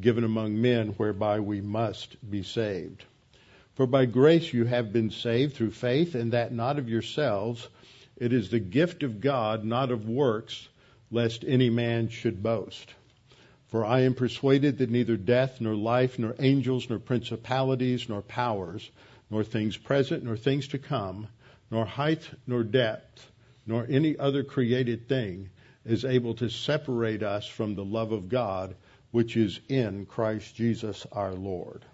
given among men whereby we must be saved. For by grace you have been saved through faith, and that not of yourselves. It is the gift of God, not of works, lest any man should boast. For I am persuaded that neither death, nor life, nor angels, nor principalities, nor powers, nor things present, nor things to come, nor height, nor depth, nor any other created thing is able to separate us from the love of God which is in Christ Jesus our Lord.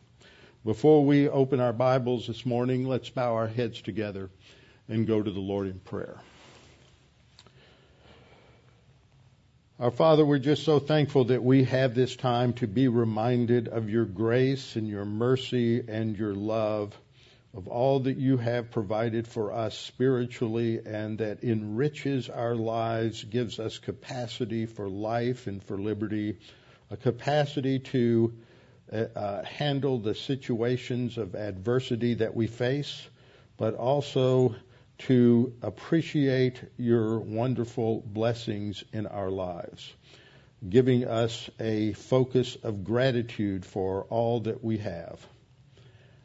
Before we open our Bibles this morning, let's bow our heads together and go to the Lord in prayer. Our Father, we're just so thankful that we have this time to be reminded of your grace and your mercy and your love, of all that you have provided for us spiritually and that enriches our lives, gives us capacity for life and for liberty a capacity to uh, uh, handle the situations of adversity that we face, but also to appreciate your wonderful blessings in our lives, giving us a focus of gratitude for all that we have.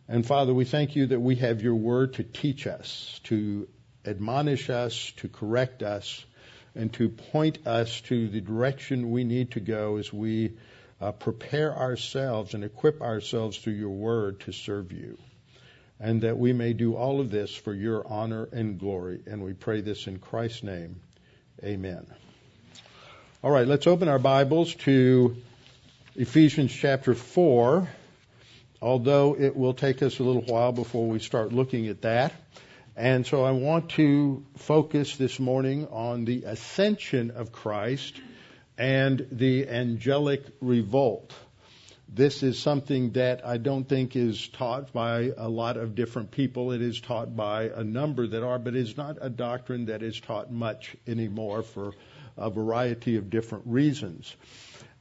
And Father, we thank you that we have your word to teach us, to admonish us, to correct us, and to point us to the direction we need to go as we uh, prepare ourselves and equip ourselves through your word to serve you. And that we may do all of this for your honor and glory. And we pray this in Christ's name. Amen. All right, let's open our Bibles to Ephesians chapter 4, although it will take us a little while before we start looking at that. And so I want to focus this morning on the ascension of Christ and the angelic revolt. This is something that I don't think is taught by a lot of different people. It is taught by a number that are, but it's not a doctrine that is taught much anymore for a variety of different reasons.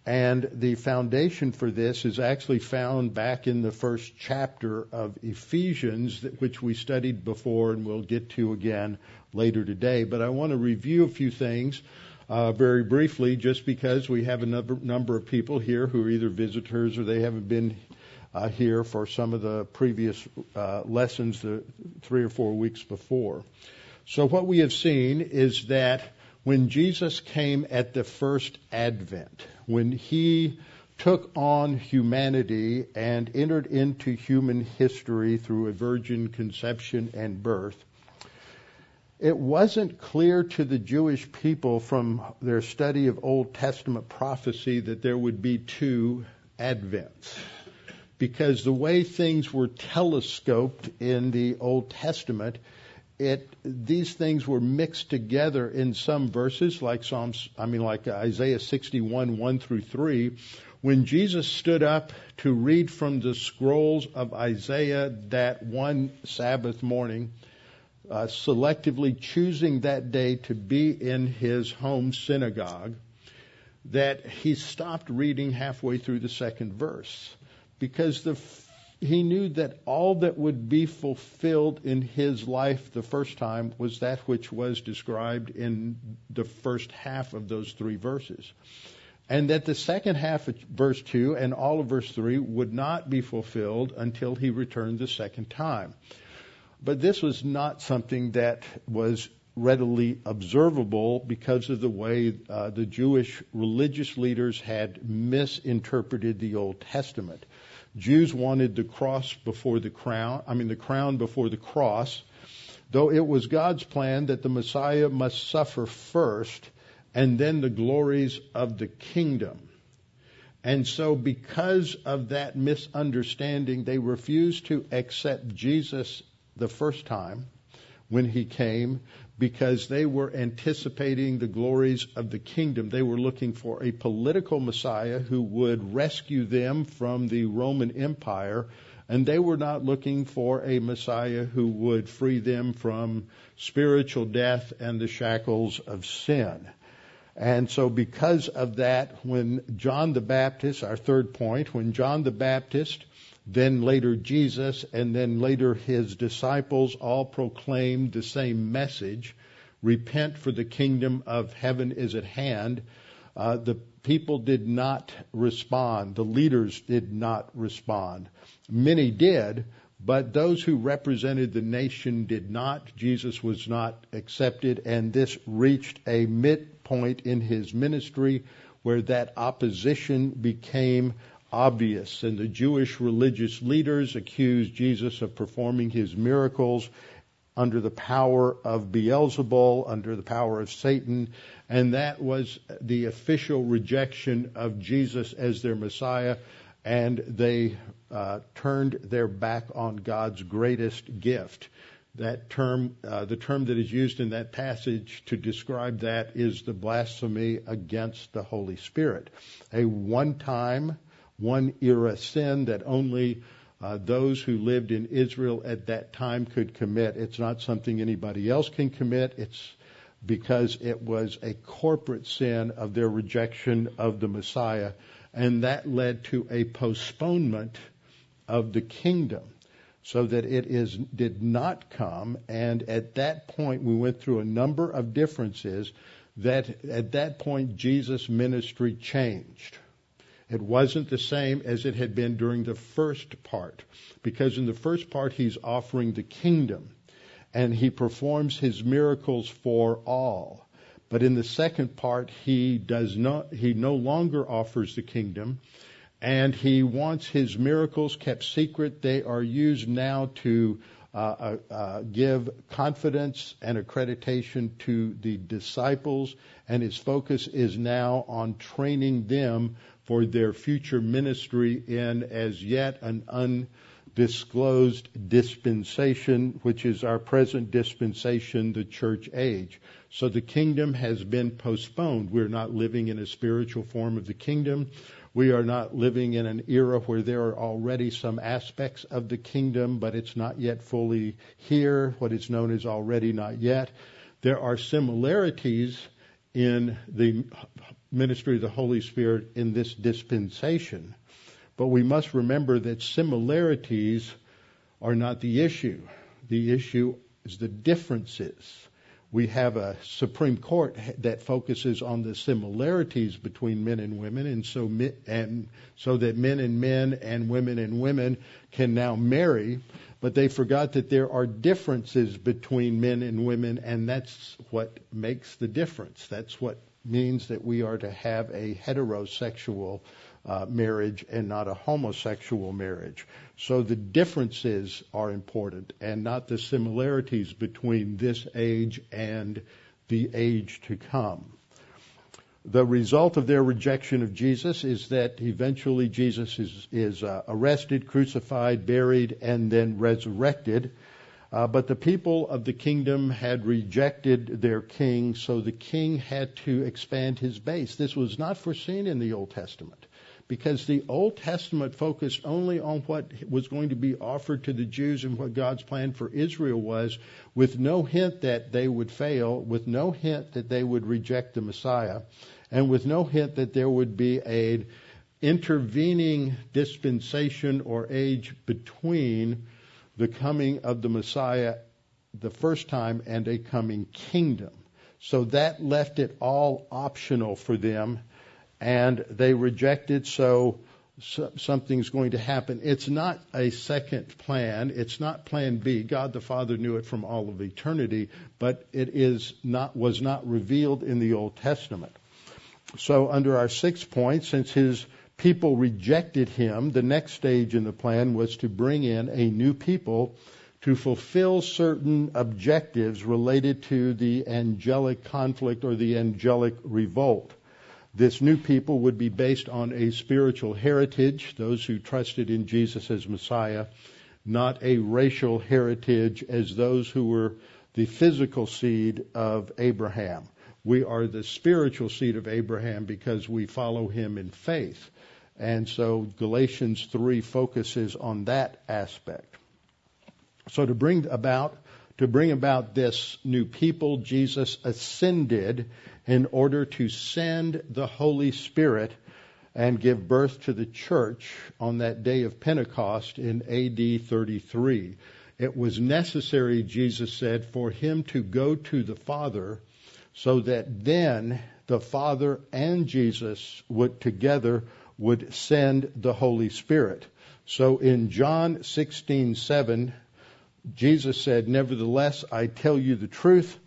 And the foundation for this is actually found back in the first chapter of Ephesians, which we studied before and we'll get to again later today. But I want to review a few things uh, very briefly, just because we have a number, number of people here who are either visitors or they haven't been uh, here for some of the previous uh, lessons, the three or four weeks before. So what we have seen is that when Jesus came at the first advent, when he took on humanity and entered into human history through a virgin conception and birth, it wasn't clear to the Jewish people from their study of Old Testament prophecy that there would be two advents. Because the way things were telescoped in the Old Testament, it these things were mixed together in some verses, like Psalms, I mean, like Isaiah 61, 1 through 3. When Jesus stood up to read from the scrolls of Isaiah that one Sabbath morning, uh, selectively choosing that day to be in his home synagogue, that he stopped reading halfway through the second verse because the he knew that all that would be fulfilled in his life the first time was that which was described in the first half of those three verses. And that the second half of verse 2 and all of verse 3 would not be fulfilled until he returned the second time. But this was not something that was readily observable because of the way uh, the Jewish religious leaders had misinterpreted the Old Testament. Jews wanted the cross before the crown, I mean the crown before the cross, though it was God's plan that the Messiah must suffer first and then the glories of the kingdom. And so because of that misunderstanding, they refused to accept Jesus the first time when he came because they were anticipating the glories of the kingdom. They were looking for a political Messiah who would rescue them from the Roman Empire, and they were not looking for a Messiah who would free them from spiritual death and the shackles of sin. And so, because of that, when John the Baptist, our third point, when John the Baptist then later Jesus, and then later his disciples all proclaimed the same message repent, for the kingdom of heaven is at hand. Uh, the people did not respond. The leaders did not respond. Many did, but those who represented the nation did not. Jesus was not accepted, and this reached a midpoint in his ministry where that opposition became obvious, and the Jewish religious leaders accused Jesus of performing his miracles under the power of Beelzebul, under the power of Satan, and that was the official rejection of Jesus as their Messiah, and they uh, turned their back on God's greatest gift. That term, uh, the term that is used in that passage to describe that is the blasphemy against the Holy Spirit. A one-time one era sin that only uh, those who lived in Israel at that time could commit. It's not something anybody else can commit. It's because it was a corporate sin of their rejection of the Messiah. And that led to a postponement of the kingdom so that it is, did not come. And at that point, we went through a number of differences that at that point, Jesus' ministry changed. It wasn't the same as it had been during the first part, because in the first part he's offering the kingdom and he performs his miracles for all. But in the second part, he does not, he no longer offers the kingdom and he wants his miracles kept secret. They are used now to uh, uh, uh, give confidence and accreditation to the disciples, and his focus is now on training them for their future ministry in as yet an undisclosed dispensation, which is our present dispensation, the church age. So the kingdom has been postponed. We're not living in a spiritual form of the kingdom. We are not living in an era where there are already some aspects of the kingdom, but it's not yet fully here. What is known as already not yet. There are similarities in the ministry of the Holy Spirit in this dispensation. But we must remember that similarities are not the issue. The issue is the differences. We have a Supreme Court that focuses on the similarities between men and women, and so and so that men and men and women and women can now marry. But they forgot that there are differences between men and women, and that's what makes the difference. That's what means that we are to have a heterosexual uh, marriage and not a homosexual marriage. So the differences are important and not the similarities between this age and the age to come. The result of their rejection of Jesus is that eventually Jesus is, is uh, arrested, crucified, buried, and then resurrected. Uh, but the people of the kingdom had rejected their king, so the king had to expand his base. This was not foreseen in the Old Testament because the Old Testament focused only on what was going to be offered to the Jews and what God's plan for Israel was, with no hint that they would fail, with no hint that they would reject the Messiah, and with no hint that there would be a intervening dispensation or age between the coming of the Messiah the first time and a coming kingdom. So that left it all optional for them, and they rejected. So, so something's going to happen. It's not a second plan. It's not Plan B. God the Father knew it from all of eternity, but it is not was not revealed in the Old Testament. So, under our sixth point, since his people rejected him, the next stage in the plan was to bring in a new people to fulfill certain objectives related to the angelic conflict or the angelic revolt. This new people would be based on a spiritual heritage, those who trusted in Jesus as Messiah, not a racial heritage as those who were the physical seed of Abraham. We are the spiritual seed of Abraham because we follow him in faith. And so Galatians 3 focuses on that aspect. So to bring about to bring about this new people, Jesus ascended in order to send the Holy Spirit and give birth to the church on that day of Pentecost in AD 33. It was necessary, Jesus said, for him to go to the Father so that then the Father and Jesus would together would send the Holy Spirit. So in John 16:7 Jesus said, "Nevertheless I tell you the truth,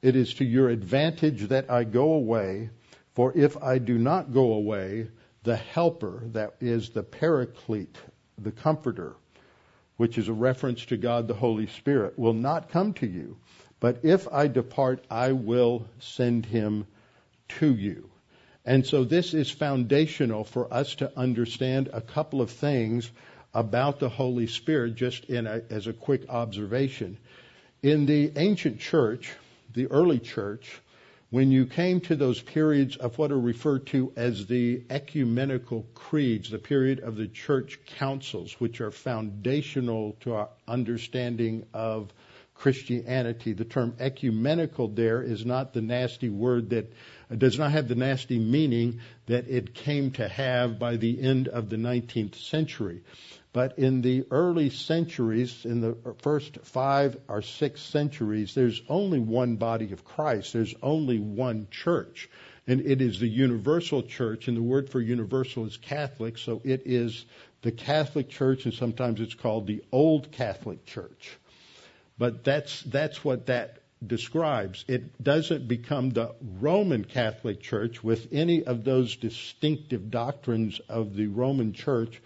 it is to your advantage that I go away, for if I do not go away, the helper, that is the paraclete, the comforter, which is a reference to God the Holy Spirit, will not come to you. But if I depart, I will send him to you. And so this is foundational for us to understand a couple of things about the Holy Spirit, just a, as a quick observation. In the ancient church, the early church, when you came to those periods of what are referred to as the ecumenical creeds, the period of the church councils, which are foundational to our understanding of Christianity. The term ecumenical there is not the nasty word that does not have the nasty meaning that it came to have by the end of the 19th century. But in the early centuries, in the first five or six centuries, there's only one body of Christ. There's only one church. And it is the universal church, and the word for universal is Catholic, so it is the Catholic Church, and sometimes it's called the Old Catholic Church. But that's, that's what that describes. It doesn't become the Roman Catholic Church with any of those distinctive doctrines of the Roman Church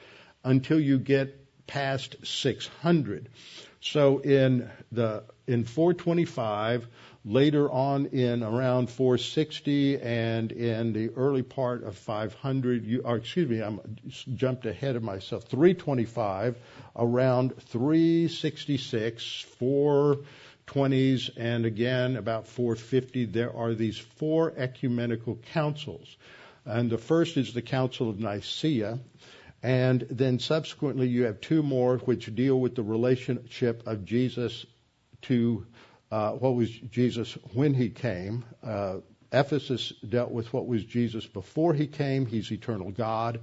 until you get past 600. So in the in 425, later on in around 460, and in the early part of 500, you, or excuse me, I'm jumped ahead of myself. 325, around 366, 420s, and again about 450, there are these four ecumenical councils. And the first is the Council of Nicaea, and then subsequently, you have two more which deal with the relationship of Jesus to uh, what was Jesus when he came. Uh, Ephesus dealt with what was Jesus before he came. He's eternal God.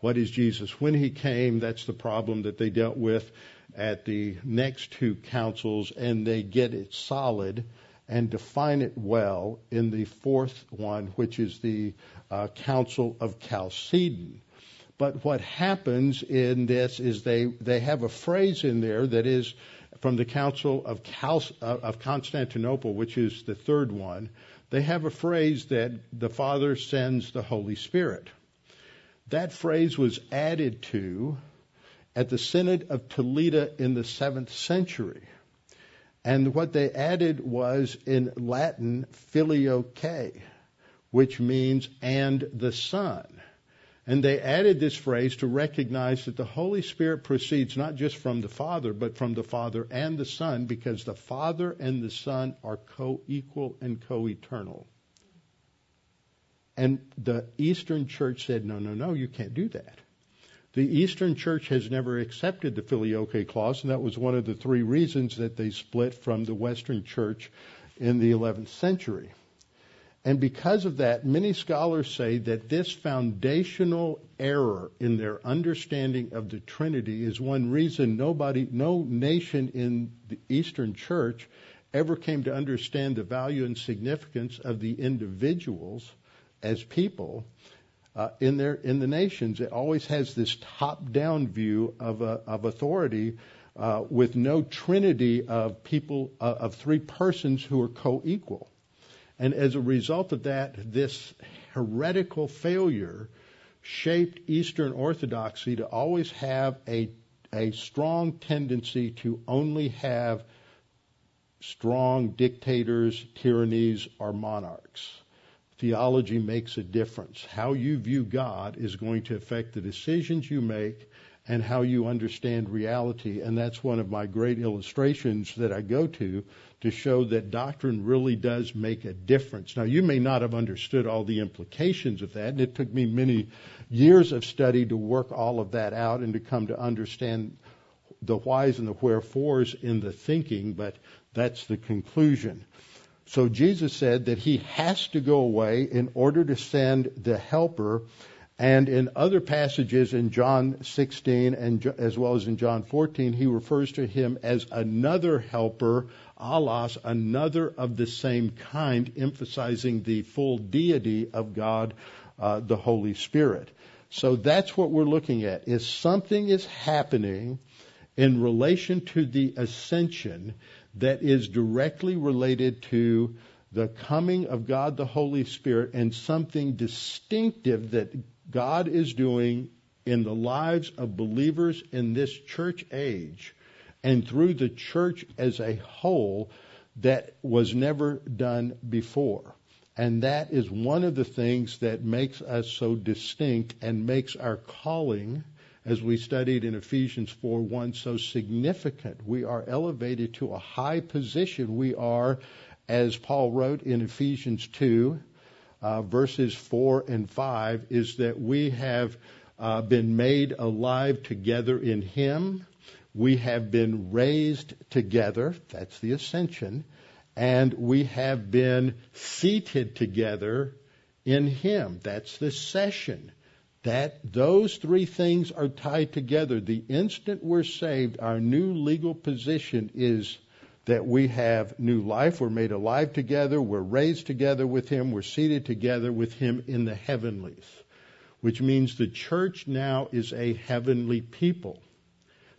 What is Jesus when he came? That's the problem that they dealt with at the next two councils, and they get it solid and define it well in the fourth one, which is the uh, Council of Chalcedon. But what happens in this is they, they have a phrase in there that is from the Council of, uh, of Constantinople, which is the third one. They have a phrase that the Father sends the Holy Spirit. That phrase was added to at the Synod of Toledo in the seventh century. And what they added was in Latin, filioque, which means and the Son. And they added this phrase to recognize that the Holy Spirit proceeds not just from the Father, but from the Father and the Son, because the Father and the Son are co equal and co eternal. And the Eastern Church said, no, no, no, you can't do that. The Eastern Church has never accepted the filioque clause, and that was one of the three reasons that they split from the Western Church in the 11th century. And because of that, many scholars say that this foundational error in their understanding of the Trinity is one reason nobody, no nation in the Eastern Church ever came to understand the value and significance of the individuals as people uh, in their in the nations. It always has this top-down view of a, of authority uh, with no trinity of people uh, of three persons who are co-equal. And as a result of that, this heretical failure shaped Eastern Orthodoxy to always have a, a strong tendency to only have strong dictators, tyrannies, or monarchs. Theology makes a difference. How you view God is going to affect the decisions you make and how you understand reality. And that's one of my great illustrations that I go to to show that doctrine really does make a difference. Now, you may not have understood all the implications of that, and it took me many years of study to work all of that out and to come to understand the whys and the wherefores in the thinking, but that's the conclusion. So Jesus said that he has to go away in order to send the helper and in other passages in John 16 and as well as in John 14, he refers to him as another helper, allos, another of the same kind, emphasizing the full deity of God, uh, the Holy Spirit. So that's what we're looking at. Is something is happening in relation to the ascension that is directly related to the coming of God the Holy Spirit and something distinctive that God is doing in the lives of believers in this church age and through the church as a whole that was never done before. And that is one of the things that makes us so distinct and makes our calling, as we studied in Ephesians 4 1, so significant. We are elevated to a high position. We are, as Paul wrote in Ephesians 2, uh, verses 4 and 5 is that we have uh, been made alive together in Him. We have been raised together. That's the ascension. And we have been seated together in Him. That's the session. That those three things are tied together. The instant we're saved, our new legal position is that we have new life. We're made alive together. We're raised together with Him. We're seated together with Him in the heavenlies, which means the church now is a heavenly people.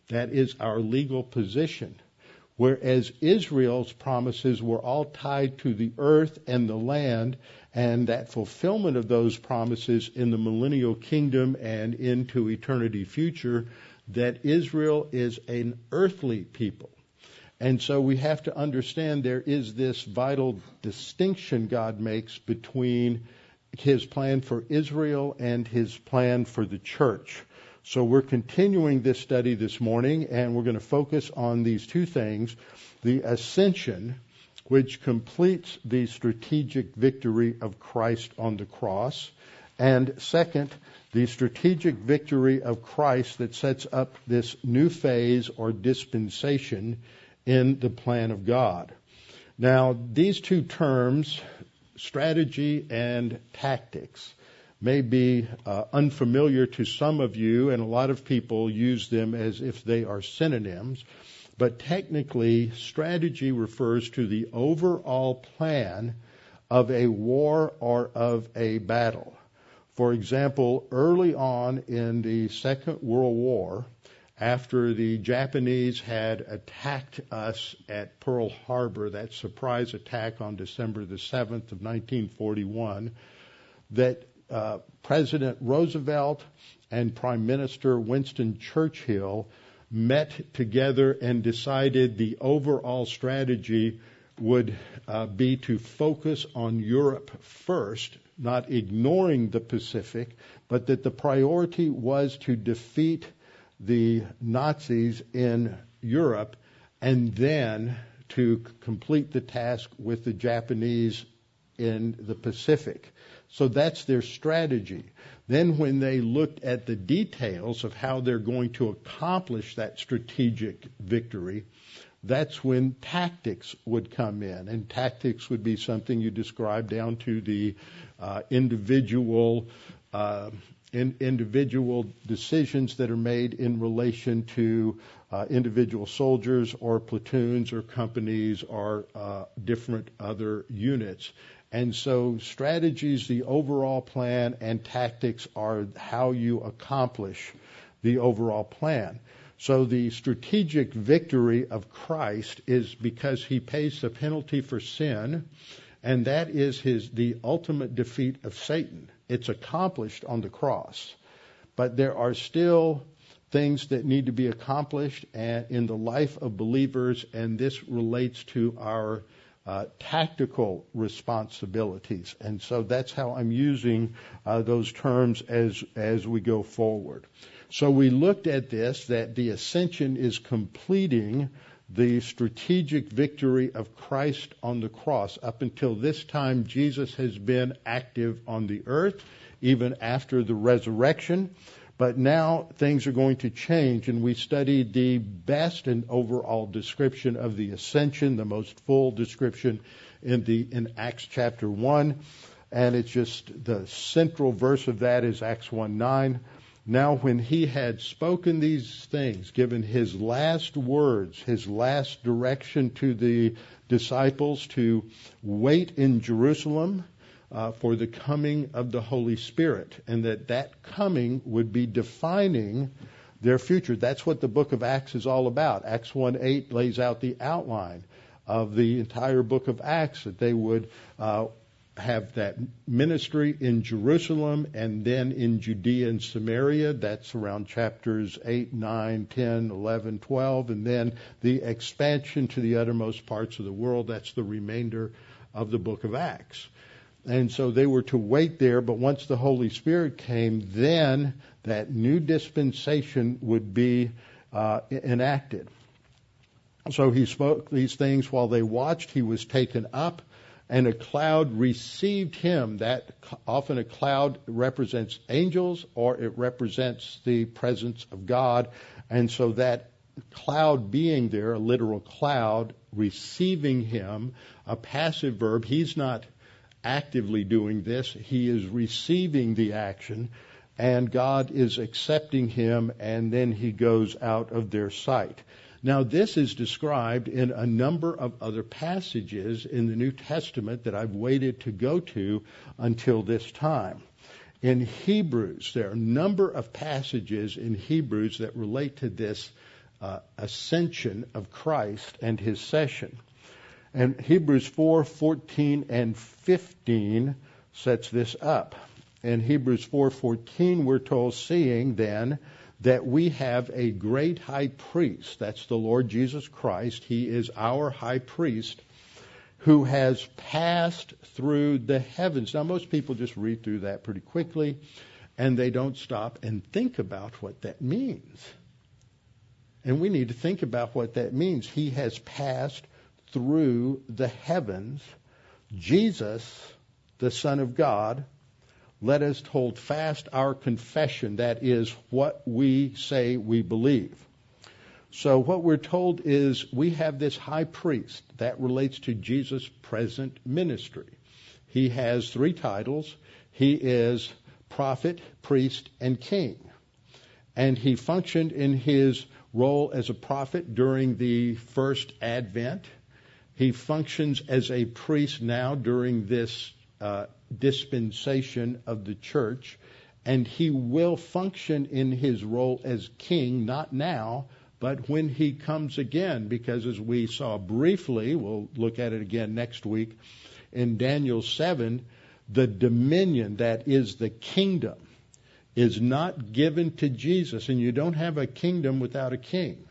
That is our legal position. Whereas Israel's promises were all tied to the earth and the land, and that fulfillment of those promises in the millennial kingdom and into eternity future, that Israel is an earthly people. And so we have to understand there is this vital distinction God makes between his plan for Israel and his plan for the church. So we're continuing this study this morning and we're going to focus on these two things. The ascension, which completes the strategic victory of Christ on the cross. And second, the strategic victory of Christ that sets up this new phase or dispensation in the plan of God. Now, these two terms, strategy and tactics, may be uh, unfamiliar to some of you, and a lot of people use them as if they are synonyms. But technically, strategy refers to the overall plan of a war or of a battle. For example, early on in the Second World War, after the Japanese had attacked us at Pearl Harbor, that surprise attack on December the 7th of 1941, that uh, President Roosevelt and Prime Minister Winston Churchill met together and decided the overall strategy would uh, be to focus on Europe first, not ignoring the Pacific, but that the priority was to defeat the Nazis in Europe and then to complete the task with the Japanese in the Pacific. So that's their strategy. Then when they looked at the details of how they're going to accomplish that strategic victory, that's when tactics would come in. And tactics would be something you describe down to the uh, individual uh, in individual decisions that are made in relation to uh, individual soldiers or platoons or companies or uh, different other units. And so strategies, the overall plan, and tactics are how you accomplish the overall plan. So the strategic victory of Christ is because he pays the penalty for sin, and that is his the ultimate defeat of Satan. It's accomplished on the cross. But there are still things that need to be accomplished in the life of believers, and this relates to our uh, tactical responsibilities. And so that's how I'm using uh, those terms as, as we go forward. So we looked at this, that the ascension is completing the strategic victory of Christ on the cross. Up until this time, Jesus has been active on the earth, even after the resurrection. But now things are going to change, and we studied the best and overall description of the ascension, the most full description in the in Acts chapter one, and it's just the central verse of that is Acts one nine. Now, when he had spoken these things, given his last words, his last direction to the disciples to wait in Jerusalem uh, for the coming of the Holy Spirit, and that that coming would be defining their future. That's what the book of Acts is all about. Acts 1 8 lays out the outline of the entire book of Acts, that they would uh, have that ministry in Jerusalem and then in Judea and Samaria. That's around chapters 8, 9, 10, 11, 12. And then the expansion to the uttermost parts of the world. That's the remainder of the book of Acts. And so they were to wait there, but once the Holy Spirit came, then that new dispensation would be uh, enacted. So he spoke these things while they watched. He was taken up, and a cloud received him. That often a cloud represents angels, or it represents the presence of God. And so that cloud being there, a literal cloud, receiving him, a passive verb, he's not actively doing this. He is receiving the action, and God is accepting him, and then he goes out of their sight. Now, this is described in a number of other passages in the New Testament that I've waited to go to until this time. In Hebrews, there are a number of passages in Hebrews that relate to this uh, ascension of Christ and his session. And Hebrews 4 14 and 15 sets this up. In Hebrews 4:14 we're told seeing then that we have a great high priest that's the Lord Jesus Christ he is our high priest who has passed through the heavens. Now most people just read through that pretty quickly and they don't stop and think about what that means. And we need to think about what that means. He has passed through the heavens, Jesus, the Son of God, let us hold fast our confession. That is what we say we believe. So what we're told is we have this high priest that relates to Jesus' present ministry. He has three titles. He is prophet, priest, and king. And he functioned in his role as a prophet during the first advent. He functions as a priest now during this uh, dispensation of the church, and he will function in his role as king, not now, but when he comes again, because as we saw briefly, we'll look at it again next week, in Daniel 7, the dominion that is the kingdom is not given to Jesus, and you don't have a kingdom without a king.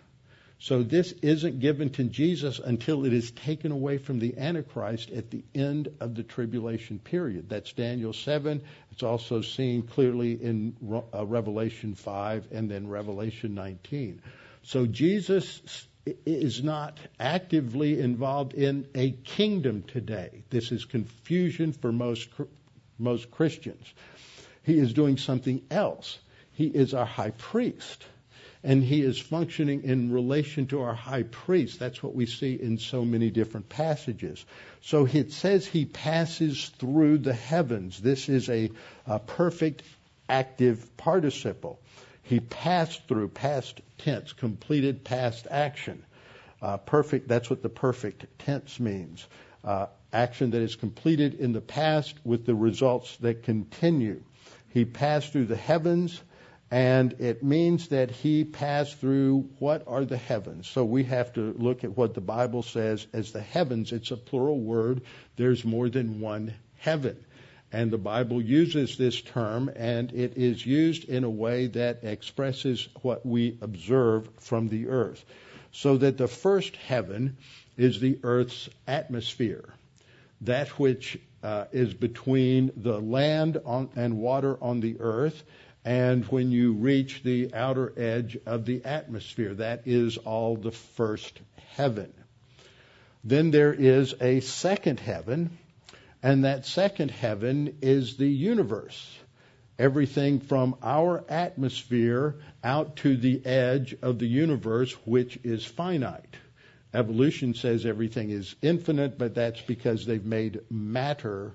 So this isn't given to Jesus until it is taken away from the Antichrist at the end of the tribulation period. That's Daniel 7. It's also seen clearly in uh, Revelation 5 and then Revelation 19. So Jesus is not actively involved in a kingdom today. This is confusion for most most Christians. He is doing something else. He is our high priest and he is functioning in relation to our high priest. That's what we see in so many different passages. So it says he passes through the heavens. This is a, a perfect active participle. He passed through, past tense, completed past action. Uh, perfect, that's what the perfect tense means. Uh, action that is completed in the past with the results that continue. He passed through the heavens and it means that he passed through what are the heavens. So we have to look at what the Bible says as the heavens. It's a plural word. There's more than one heaven. And the Bible uses this term, and it is used in a way that expresses what we observe from the earth. So that the first heaven is the earth's atmosphere, that which uh, is between the land on, and water on the earth, and when you reach the outer edge of the atmosphere. That is all the first heaven. Then there is a second heaven, and that second heaven is the universe. Everything from our atmosphere out to the edge of the universe, which is finite. Evolution says everything is infinite, but that's because they've made matter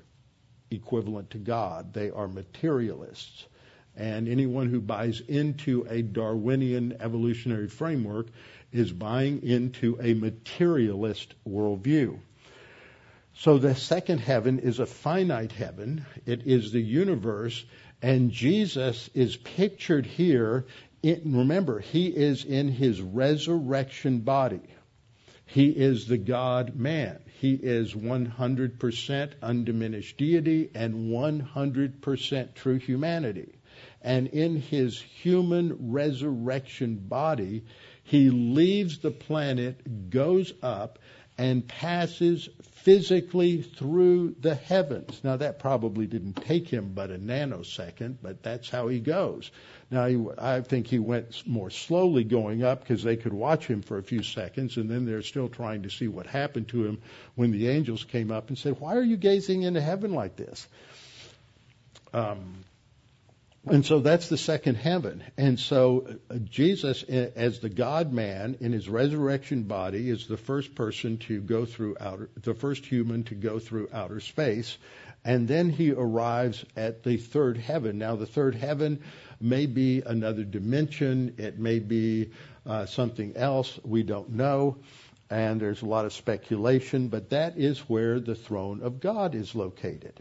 equivalent to God. They are materialists. And anyone who buys into a Darwinian evolutionary framework is buying into a materialist worldview. So the second heaven is a finite heaven. It is the universe. And Jesus is pictured here. In, remember, he is in his resurrection body. He is the God man. He is 100% undiminished deity and 100% true humanity. And in his human resurrection body, he leaves the planet, goes up, and passes physically through the heavens. Now, that probably didn't take him but a nanosecond, but that's how he goes. Now, he, I think he went more slowly going up because they could watch him for a few seconds, and then they're still trying to see what happened to him when the angels came up and said, Why are you gazing into heaven like this? Um, and so that's the second heaven. And so uh, Jesus, as the God man in his resurrection body, is the first person to go through outer, the first human to go through outer space. And then he arrives at the third heaven. Now, the third heaven may be another dimension. It may be uh, something else. We don't know. And there's a lot of speculation, but that is where the throne of God is located.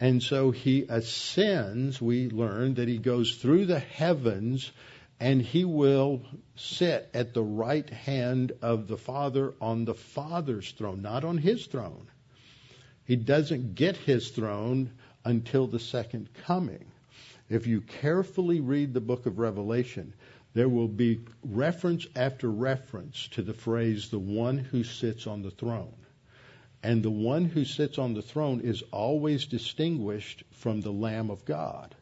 And so he ascends, we learn that he goes through the heavens and he will sit at the right hand of the Father on the Father's throne, not on his throne. He doesn't get his throne until the second coming. If you carefully read the book of Revelation, there will be reference after reference to the phrase, the one who sits on the throne. And the one who sits on the throne is always distinguished from the Lamb of God.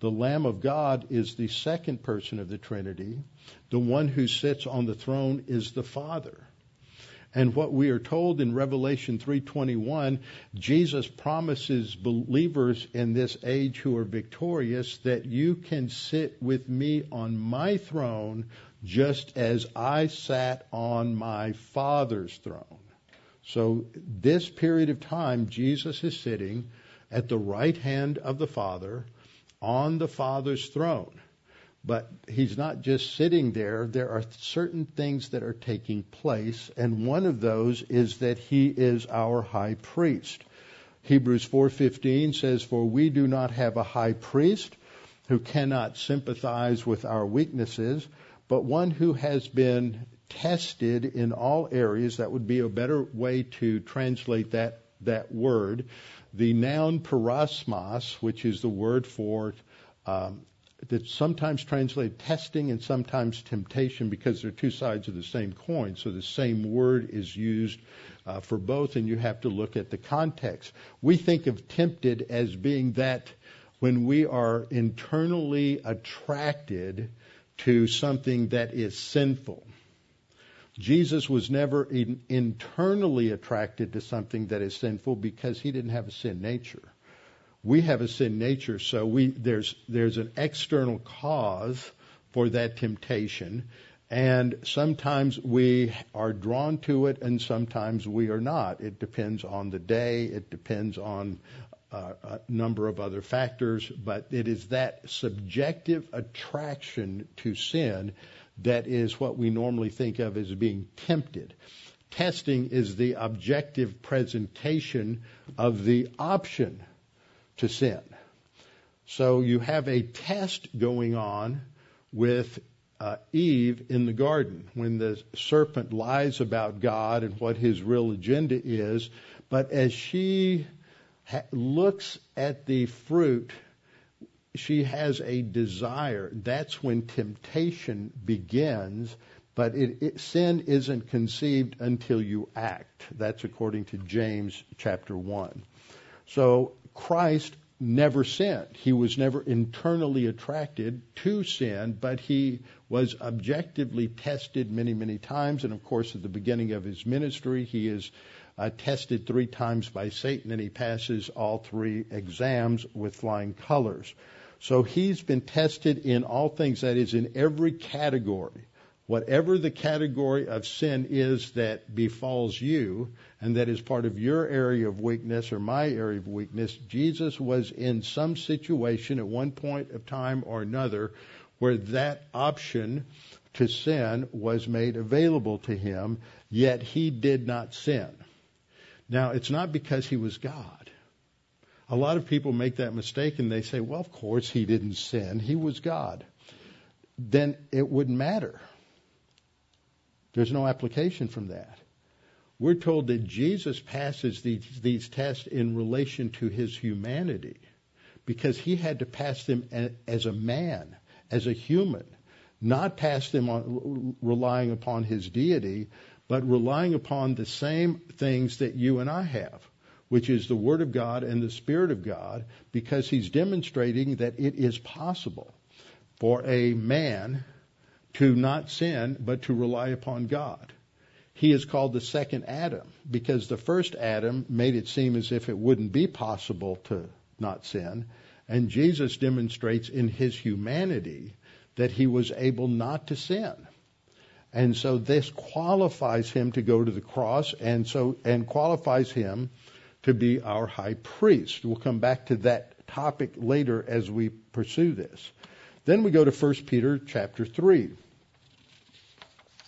The Lamb of God is the second person of the Trinity. The one who sits on the throne is the Father. And what we are told in Revelation 3:21, Jesus promises believers in this age who are victorious that you can sit with me on my throne just as I sat on my Father's throne. So this period of time, Jesus is sitting at the right hand of the Father on the Father's throne. But he's not just sitting there. There are certain things that are taking place, and one of those is that he is our high priest. Hebrews 4:15 says, "For we do not have a high priest who cannot sympathize with our weaknesses, but one who has been tested in all areas. That would be a better way to translate that, that word. The noun peirasmos, which is the word for um, that's sometimes translated testing and sometimes temptation because they're two sides of the same coin. So the same word is used uh, for both, and you have to look at the context. We think of tempted as being that when we are internally attracted to something that is sinful. Jesus was never in, internally attracted to something that is sinful because he didn't have a sin nature. We have a sin nature, so we, there's, there's an external cause for that temptation, and sometimes we are drawn to it and sometimes we are not. It depends on the day, it depends on uh, a number of other factors, but it is that subjective attraction to sin that is what we normally think of as being tempted. Testing is the objective presentation of the option to sin. So you have a test going on with uh, Eve in the garden when the serpent lies about God and what his real agenda is. But as she ha- looks at the fruit she has a desire. That's when temptation begins But it, it, sin isn't conceived until you act. That's according to James chapter 1. So Christ never sinned. He was never internally attracted to sin, but he was objectively tested many, many times. And of course, at the beginning of his ministry, he is uh, tested three times by Satan, and he passes all three exams with flying colors. So he's been tested in all things, that is, in every category. Whatever the category of sin is that befalls you, and that is part of your area of weakness or my area of weakness, Jesus was in some situation at one point of time or another where that option to sin was made available to him, yet he did not sin. Now, it's not because he was God. A lot of people make that mistake and they say, well, of course he didn't sin. He was God. Then it wouldn't matter. There's no application from that. We're told that Jesus passes these, these tests in relation to his humanity because he had to pass them as a man, as a human, not pass them on, relying upon his deity, but relying upon the same things that you and I have, which is the Word of God and the Spirit of God, because he's demonstrating that it is possible for a man to not sin, but to rely upon God. He is called the second Adam because the first Adam made it seem as if it wouldn't be possible to not sin. And Jesus demonstrates in his humanity that he was able not to sin. And so this qualifies him to go to the cross and so and qualifies him to be our high priest. We'll come back to that topic later as we pursue this. Then we go to 1 Peter chapter 3.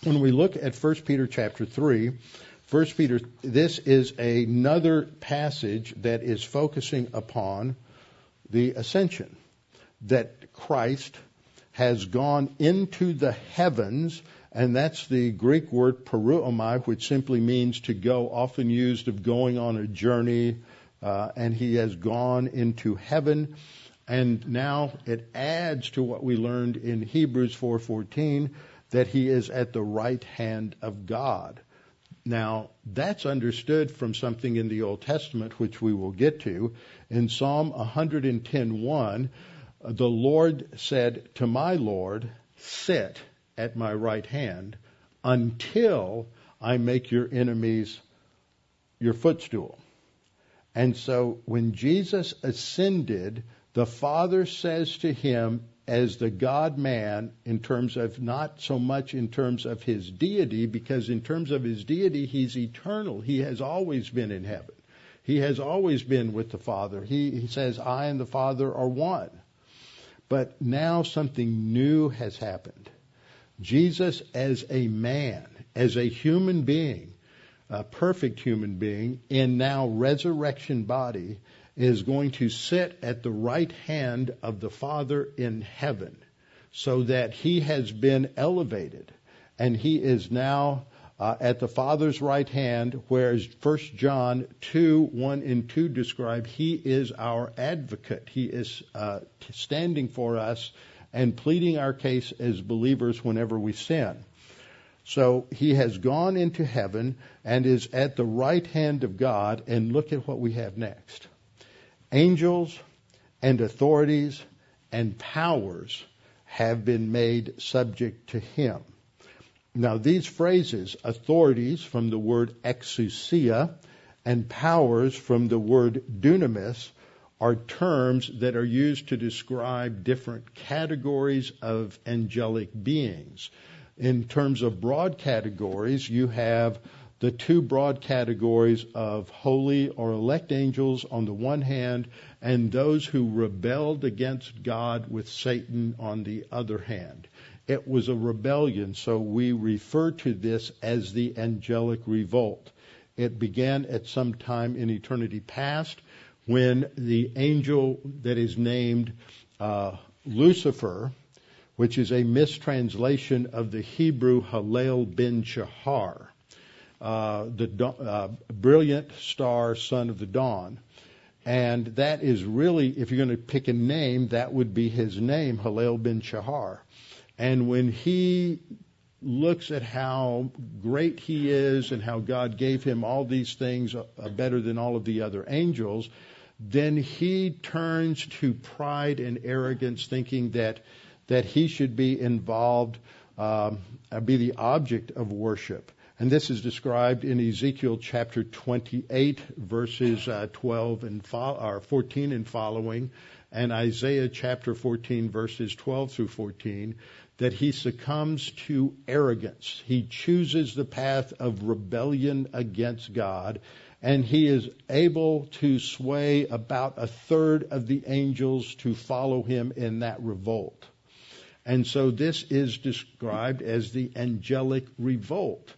When we look at 1 Peter chapter 3, 1 Peter this is another passage that is focusing upon the ascension that Christ has gone into the heavens and that's the Greek word poreuomai, which simply means to go, often used of going on a journey. Uh, and he has gone into heaven. And now it adds to what we learned in Hebrews 4:14 that he is at the right hand of God. Now, that's understood from something in the Old Testament, which we will get to. In Psalm 110:1, the Lord said to my Lord, "Sit at my right hand until I make your enemies your footstool. And so when Jesus ascended, the Father says to him, as the God man, in terms of not so much in terms of his deity, because in terms of his deity, he's eternal. He has always been in heaven. He has always been with the Father. He, he says, I and the Father are one. But now something new has happened. Jesus as a man, as a human being, a perfect human being, in now resurrection body, is going to sit at the right hand of the Father in heaven, so that he has been elevated, and he is now uh, at the Father's right hand, whereas 1 John 2, 1 and 2 describe he is our advocate. He is uh, standing for us and pleading our case as believers whenever we sin. So he has gone into heaven and is at the right hand of God, and look at what we have next. Angels and authorities and powers have been made subject to him. Now, these phrases, authorities from the word exousia and powers from the word dunamis, are terms that are used to describe different categories of angelic beings. In terms of broad categories, you have the two broad categories of holy or elect angels on the one hand, and those who rebelled against God with Satan on the other hand. It was a rebellion, so we refer to this as the angelic revolt. It began at some time in eternity past when the angel that is named uh, Lucifer, which is a mistranslation of the Hebrew Halel ben Shahar, uh, the uh, brilliant star, son of the dawn. And that is really, if you're going to pick a name, that would be his name, Halel ben Shahar. And when he looks at how great he is and how God gave him all these things uh, better than all of the other angels, then he turns to pride and arrogance, thinking that that he should be involved, um, be the object of worship. And this is described in Ezekiel chapter 28, verses uh, 12 and fo- or 14 and following, and Isaiah chapter 14, verses 12 through 14, that he succumbs to arrogance. He chooses the path of rebellion against God, and he is able to sway about a third of the angels to follow him in that revolt. And so this is described as the angelic revolt.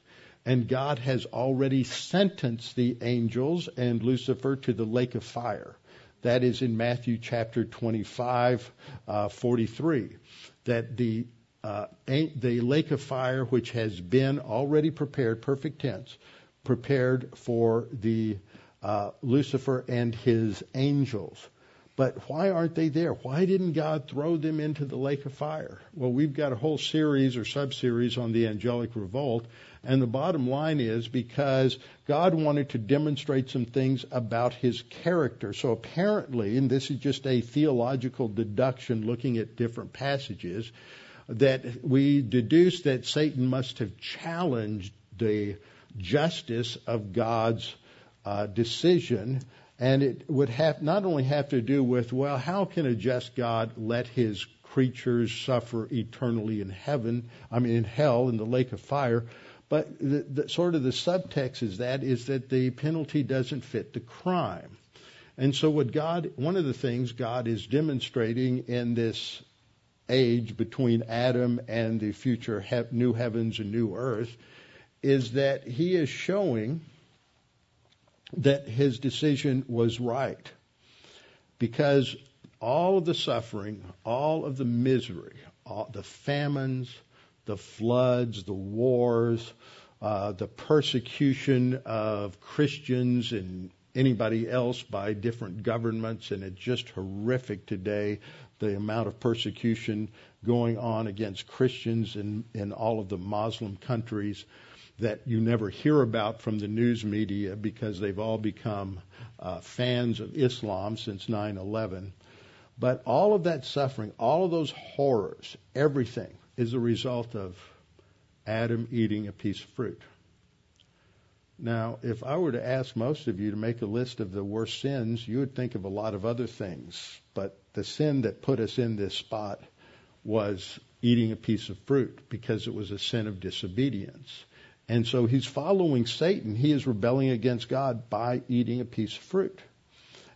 And God has already sentenced the angels and Lucifer to the lake of fire. That is in Matthew chapter 25, uh, 43. That the uh, the lake of fire, which has been already prepared, perfect tense, prepared for the uh, Lucifer and his angels. But why aren't they there? Why didn't God throw them into the lake of fire? Well, we've got a whole series or sub-series on the angelic revolt, and the bottom line is because God wanted to demonstrate some things about his character. So apparently, and this is just a theological deduction looking at different passages, that we deduce that Satan must have challenged the justice of God's uh, decision. And it would have not only have to do with, well, how can a just God let his creatures suffer eternally in heaven, I mean in hell, in the lake of fire, but the, the, sort of the subtext is that is that the penalty doesn't fit the crime. And so what God, one of the things God is demonstrating in this age between Adam and the future he- new heavens and new earth is that he is showing that his decision was right. Because all of the suffering, all of the misery, all the famines, the floods, the wars, uh, the persecution of Christians and anybody else by different governments, and it's just horrific today the amount of persecution going on against Christians in, in all of the Muslim countries that you never hear about from the news media because they've all become uh, fans of Islam since 9 11. But all of that suffering, all of those horrors, everything is a result of Adam eating a piece of fruit. Now, if I were to ask most of you to make a list of the worst sins, you would think of a lot of other things. But the sin that put us in this spot was eating a piece of fruit because it was a sin of disobedience. And so he's following Satan. He is rebelling against God by eating a piece of fruit.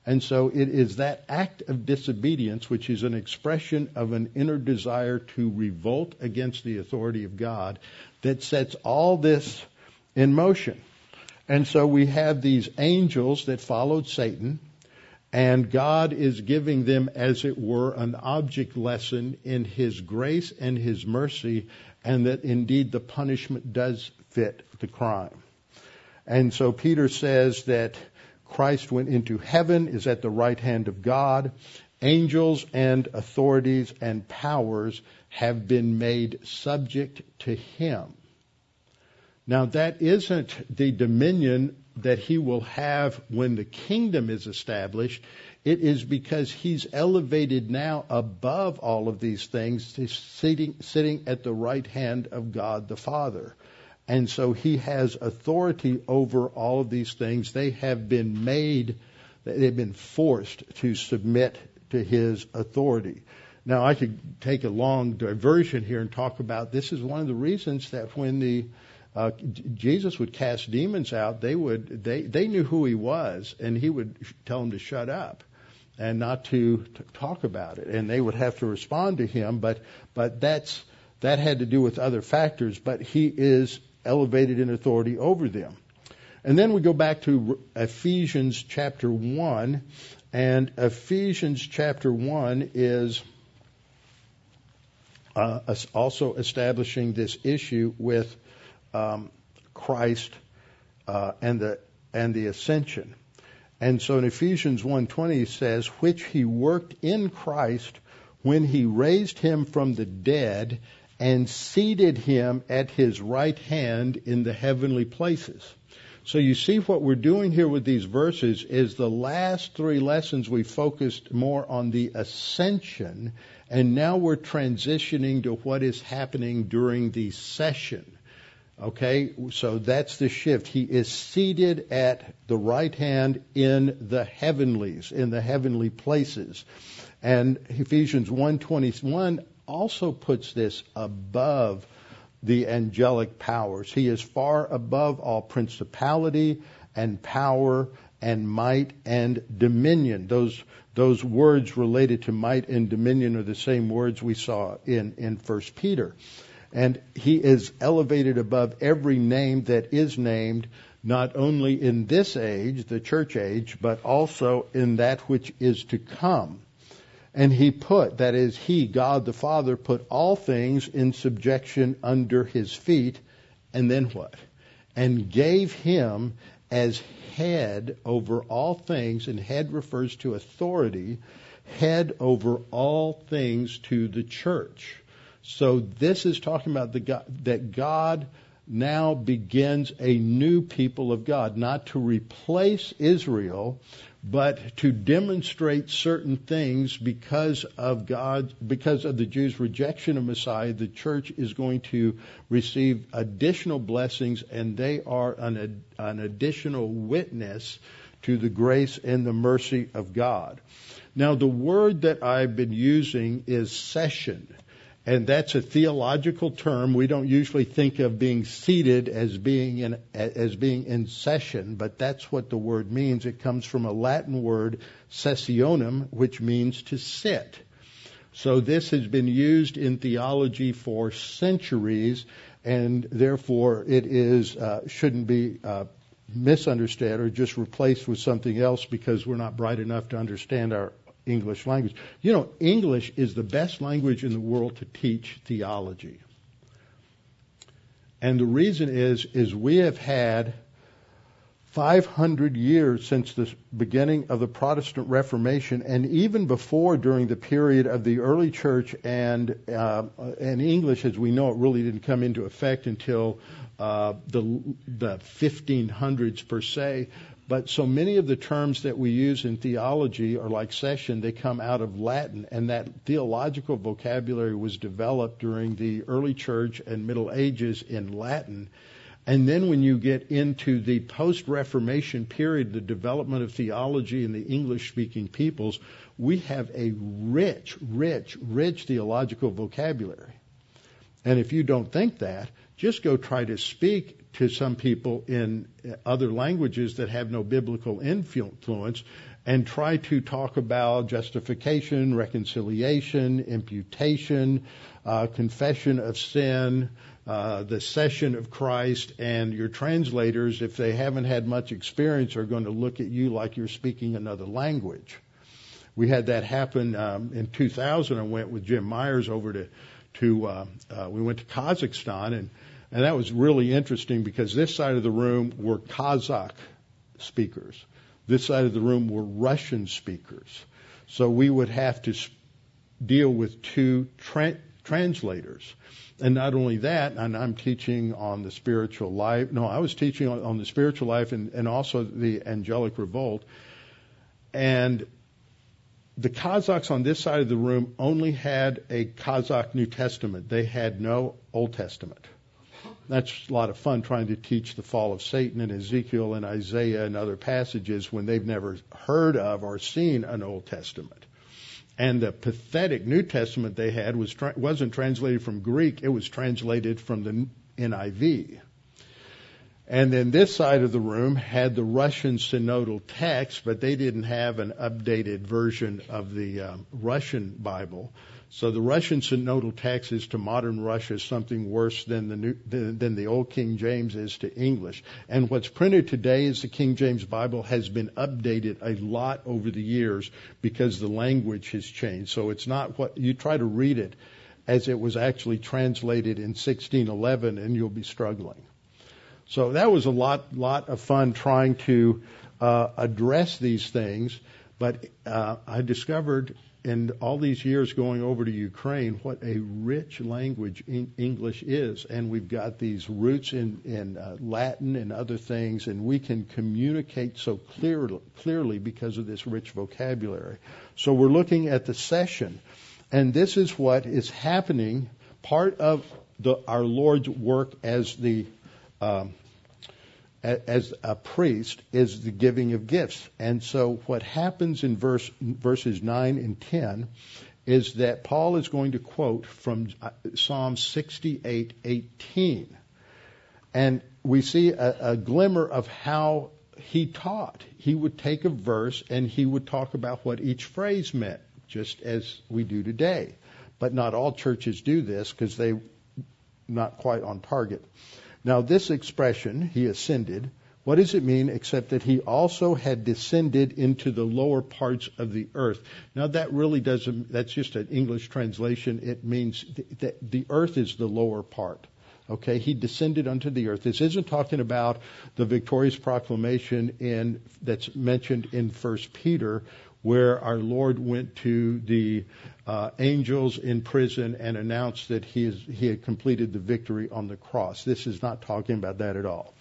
And so it is that act of disobedience, which is an expression of an inner desire to revolt against the authority of God, that sets all this in motion. And so we have these angels that followed Satan, and God is giving them, as it were, an object lesson in His grace and His mercy, and that indeed the punishment does fit the crime. And so Peter says that Christ went into heaven, is at the right hand of God. Angels and authorities and powers have been made subject to him. Now that isn't the dominion that he will have when the kingdom is established. It is because he's elevated now above all of these things, sitting, sitting at the right hand of God the Father. And so he has authority over all of these things. They have been made, they've been forced to submit to his authority. Now I could take a long diversion here and talk about this is one of the reasons that when the uh, Jesus would cast demons out, they would they they knew who he was, and he would tell them to shut up and not to, talk about it, and they would have to respond to him. But but that's that had to do with other factors. But he is elevated in authority over them. And then we go back to Ephesians chapter 1, and Ephesians chapter 1 is uh, also establishing this issue with um, Christ uh, and the and the ascension. And so in Ephesians 1:20 it says, "Which he worked in Christ when he raised him from the dead and seated him at his right hand in the heavenly places. So you see what we're doing here with these verses is the last three lessons we focused more on the ascension and now we're transitioning to what is happening during the session. Okay, so that's the shift. He is seated at the right hand in the heavenlies, in the heavenly places. And Ephesians 1:21 also puts this above the angelic powers. He is far above all principality and power and might and dominion. Those those words related to might and dominion are the same words we saw in in First Peter. And he is elevated above every name that is named, not only in this age, the church age, but also in that which is to come. And he put, that is, he, God the Father, put all things in subjection under his feet. And then what? And gave him as head over all things, and head refers to authority, head over all things to the church. So this is talking about the God, that God now begins a new people of God, not to replace Israel, but to demonstrate certain things because of God, because of the Jews' rejection of Messiah, the church is going to receive additional blessings and they are an, an additional witness to the grace and the mercy of God. Now the word that I've been using is session and that's a theological term. We don't usually think of being seated as being in, as being in session, but that's what the word means. It comes from a Latin word, sessionem, which means to sit. So this has been used in theology for centuries, and therefore it is uh, shouldn't be uh, misunderstood or just replaced with something else because we're not bright enough to understand our English language. You know, English is the best language in the world to teach theology. And the reason is, is we have had 500 years since the beginning of the Protestant Reformation, and even before during the period of the early church and uh, and English, as we know, it really didn't come into effect until uh, the the 1500s per se. But so many of the terms that we use in theology are like session, they come out of Latin, and that theological vocabulary was developed during the early church and Middle Ages in Latin. And then when you get into the post Reformation period, the development of theology in the English speaking peoples, we have a rich, rich, rich theological vocabulary. And if you don't think that, just go try to speak to some people in other languages that have no biblical influence and try to talk about justification, reconciliation, imputation, uh, confession of sin, uh, the session of Christ, and your translators, if they haven't had much experience, are going to look at you like you're speaking another language. We had that happen um, in 2000. I went with Jim Myers over to to uh, uh, we went to Kazakhstan and and that was really interesting because this side of the room were Kazakh speakers. This side of the room were Russian speakers. So we would have to deal with two tra- translators. And not only that, and I'm teaching on the spiritual life. No, I was teaching on, on the spiritual life and, and also the angelic revolt. And the Kazakhs on this side of the room only had a Kazakh New Testament. They had no Old Testament. That's a lot of fun trying to teach the fall of Satan in Ezekiel and Isaiah and other passages when they've never heard of or seen an Old Testament. And the pathetic New Testament they had was wasn't translated from Greek; it was translated from the NIV. And then this side of the room had the Russian synodal text, but they didn't have an updated version of the um, Russian Bible. So the Russian synodal text is to modern Russia something worse than the new, than, the old King James is to English. And what's printed today is the King James Bible has been updated a lot over the years because the language has changed. So it's not what you try to read it as it was actually translated in 1611 and you'll be struggling. So that was a lot, lot of fun trying to uh, address these things. But uh, I discovered in all these years going over to Ukraine, what a rich language English is, and we've got these roots in in uh, Latin and other things, and we can communicate so clearly clearly because of this rich vocabulary. So we're looking at the session, and this is what is happening. Part of the, our Lord's work as the um, as a priest is the giving of gifts. And so what happens in verse, verses 9 and 10 is that Paul is going to quote from uh, Psalm 68:18. And we see a, a glimmer of how he taught. He would take a verse and he would talk about what each phrase meant, just as we do today. But not all churches do this because they not quite on target. Now, this expression, he ascended, what does it mean except that he also had descended into the lower parts of the earth? Now, that really doesn't, that's just an English translation. It means that the earth is the lower part. Okay, he descended unto the earth. This isn't talking about the victorious proclamation in that's mentioned in First Peter, where our Lord went to the uh, angels in prison and announced that he, is, he had completed the victory on the cross. This is not talking about that at all.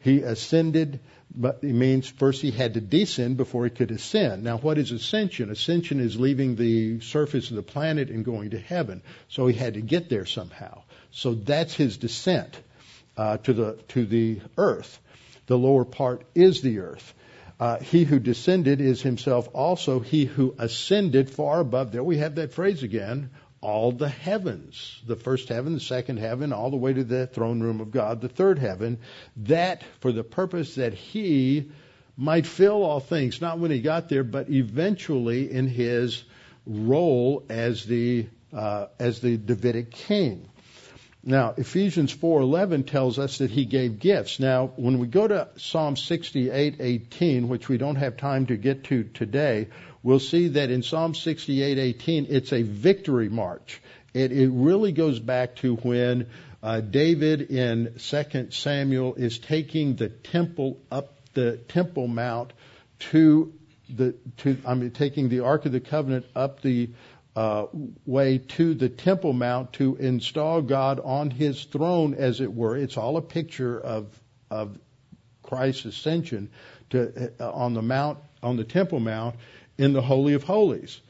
He ascended, but it means first he had to descend before he could ascend. Now, what is ascension? Ascension is leaving the surface of the planet and going to heaven. So he had to get there somehow. So that's his descent uh, to the to the earth. The lower part is the earth. Uh, he who descended is himself also he who ascended far above. There we have that phrase again. All the heavens, the first heaven, the second heaven, all the way to the throne room of God, the third heaven, that for the purpose that he might fill all things, not when he got there, but eventually in his role as the uh, as the Davidic king. Now, Ephesians 4:11 tells us that he gave gifts. Now, when we go to Psalm 68:18, which we don't have time to get to today, we'll see that in Psalm 68:18 it's a victory march. It, it really goes back to when uh, David in 2 Samuel is taking the temple up the Temple Mount to the to I mean taking the Ark of the Covenant up the uh, way to the Temple Mount to install God on His throne, as it were. It's all a picture of of Christ's ascension to uh, on the mount on the Temple Mount in the Holy of Holies.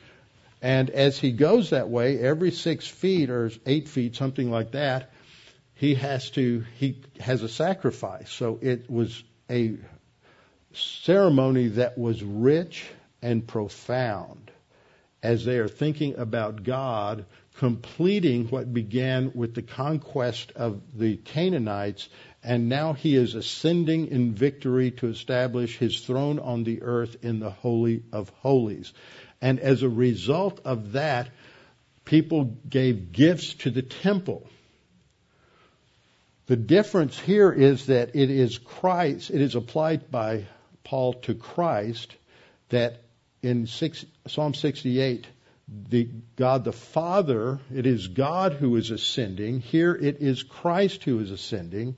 And as he goes that way, every six feet or eight feet, something like that, he has to he has a sacrifice. So it was a ceremony that was rich and profound as they are thinking about God completing what began with the conquest of the Canaanites, and now he is ascending in victory to establish his throne on the earth in the Holy of Holies. And as a result of that, people gave gifts to the temple. The difference here is that it is Christ, it is applied by Paul to Christ that in six, Psalm 68, the God the Father, it is God who is ascending. Here it is Christ who is ascending.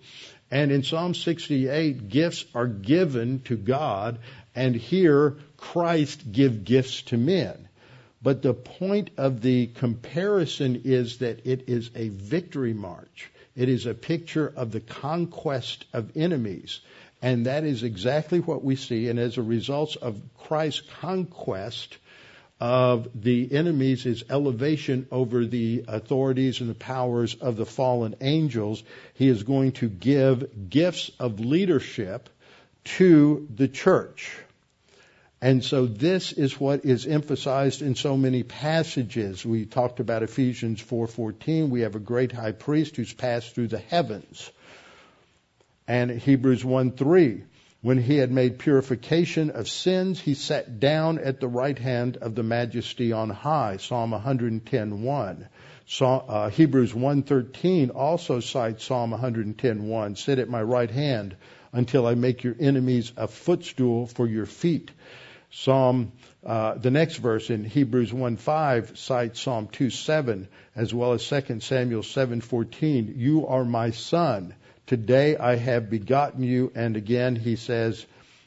And in Psalm 68, gifts are given to God, and here Christ give gifts to men. But the point of the comparison is that it is a victory march. It is a picture of the conquest of enemies. And that is exactly what we see. And as a result of Christ's conquest of the enemies, his elevation over the authorities and the powers of the fallen angels, he is going to give gifts of leadership to the church. And so this is what is emphasized in so many passages. We talked about Ephesians 4:14. We have a great high priest who's passed through the heavens and Hebrews 1 3. When he had made purification of sins, he sat down at the right hand of the majesty on high. Psalm 110.1. Uh, Hebrews 1.13 also cites Psalm 110.1. Sit at my right hand until I make your enemies a footstool for your feet. Psalm, uh, the next verse in Hebrews 1.5 cites Psalm 2.7 as well as 2 Samuel 7.14. You are my son. Today I have begotten you. And again, he says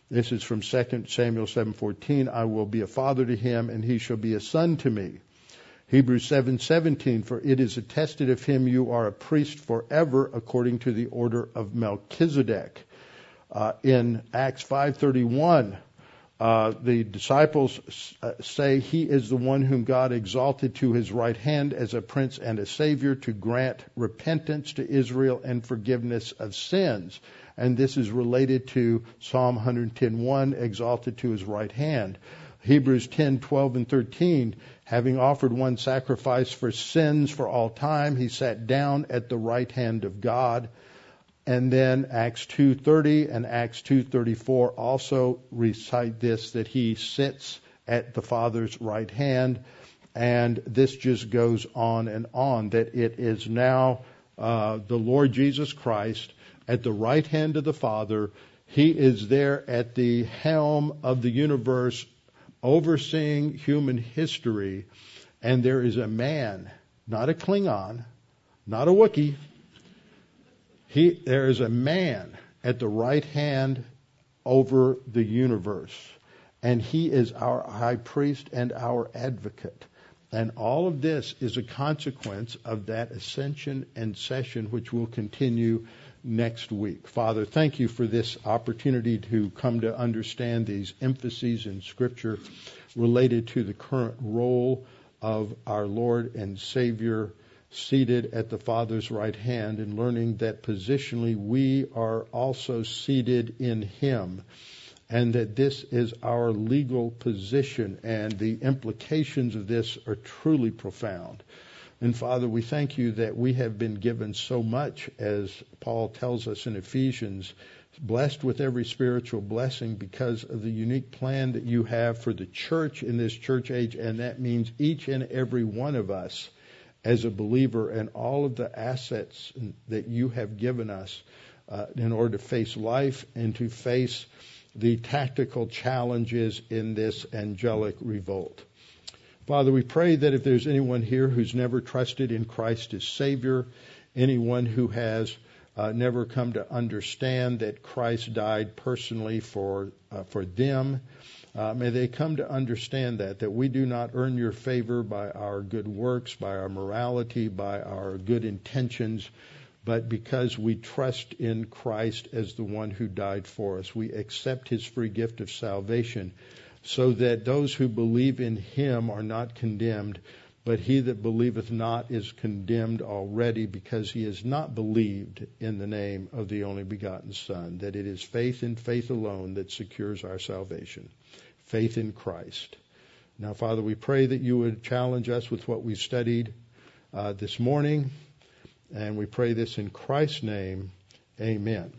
This is from 2 Samuel 7:14. I will be a father to him, and he shall be a son to me. Hebrews 7:17. For it is attested of him you are a priest forever, according to the order of Melchizedek. Uh, in Acts 5:31, uh, the disciples uh, say he is the one whom God exalted to his right hand as a prince and a savior to grant repentance to Israel and forgiveness of sins and this is related to Psalm 110:1, exalted to his right hand. Hebrews 10:12 and 13, having offered one sacrifice for sins for all time, he sat down at the right hand of God. And then Acts 2:30 and Acts 2:34 also recite this that he sits at the Father's right hand, and this just goes on and on that it is now uh, the Lord Jesus Christ at the right hand of the Father. He is there at the helm of the universe, overseeing human history. And there is a man, not a Klingon, not a Wookiee. He, there is a man at the right hand over the universe. And he is our high priest and our advocate. And all of this is a consequence of that ascension and session, which will continue next week. Father, thank you for this opportunity to come to understand these emphases in Scripture related to the current role of our Lord and Savior seated at the Father's right hand and learning that positionally we are also seated in Him and that this is our legal position and the implications of this are truly profound. And Father, we thank you that we have been given so much, as Paul tells us in Ephesians, blessed with every spiritual blessing because of the unique plan that you have for the church in this church age. And that means each and every one of us as a believer and all of the assets that you have given us uh, in order to face life and to face the tactical challenges in this angelic revolt. Father, we pray that if there's anyone here who's never trusted in Christ as Savior, anyone who has uh, never come to understand that Christ died personally for uh, for them, uh, may they come to understand that that we do not earn your favor by our good works, by our morality, by our good intentions, but because we trust in Christ as the one who died for us. We accept his free gift of salvation so that those who believe in him are not condemned, but he that believeth not is condemned already because he has not believed in the name of the only begotten Son, that it is faith in faith alone that secures our salvation. Faith in Christ. Now, Father, we pray that you would challenge us with what we've studied uh, this morning, and we pray this in Christ's name. Amen.